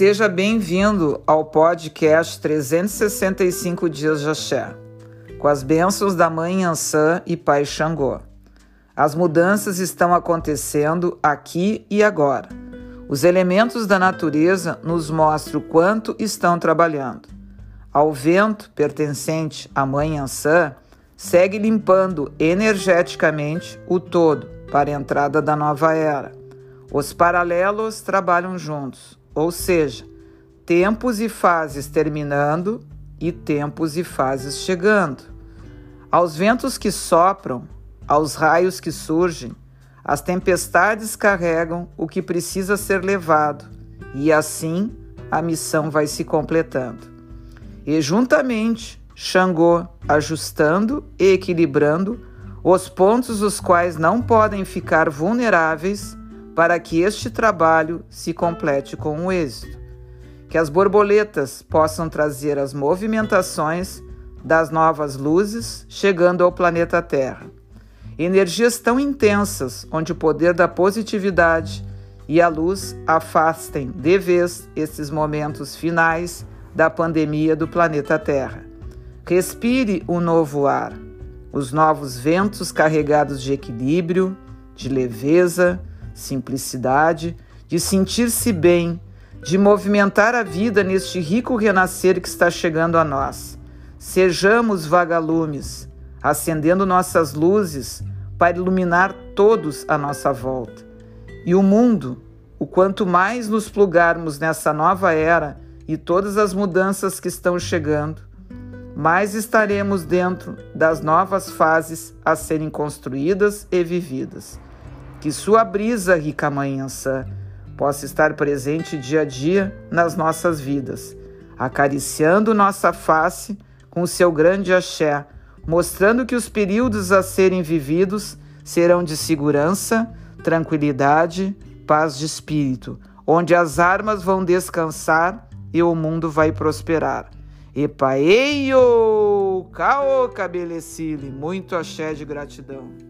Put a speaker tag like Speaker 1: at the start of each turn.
Speaker 1: Seja bem-vindo ao podcast 365 Dias de Axé, com as bênçãos da Mãe Ansã e Pai Xangô. As mudanças estão acontecendo aqui e agora. Os elementos da natureza nos mostram quanto estão trabalhando. Ao vento pertencente à Mãe Ansã, segue limpando energeticamente o todo para a entrada da nova era. Os paralelos trabalham juntos, ou seja, tempos e fases terminando e tempos e fases chegando. Aos ventos que sopram, aos raios que surgem, as tempestades carregam o que precisa ser levado, e assim a missão vai se completando. E juntamente, Xangô ajustando e equilibrando os pontos os quais não podem ficar vulneráveis para que este trabalho se complete com o êxito. Que as borboletas possam trazer as movimentações das novas luzes chegando ao planeta Terra. Energias tão intensas onde o poder da positividade e a luz afastem de vez esses momentos finais da pandemia do planeta Terra. Respire o novo ar, os novos ventos carregados de equilíbrio, de leveza, simplicidade, de sentir-se bem, de movimentar a vida neste rico renascer que está chegando a nós. Sejamos vagalumes, acendendo nossas luzes para iluminar todos à nossa volta. E o mundo, o quanto mais nos plugarmos nessa nova era e todas as mudanças que estão chegando, mais estaremos dentro das novas fases a serem construídas e vividas. Que sua brisa, rica Ansã, possa estar presente dia a dia nas nossas vidas, acariciando nossa face com seu grande axé, mostrando que os períodos a serem vividos serão de segurança, tranquilidade, paz de espírito, onde as armas vão descansar e o mundo vai prosperar. Epaeio! Cao cabelecile! Muito axé de gratidão.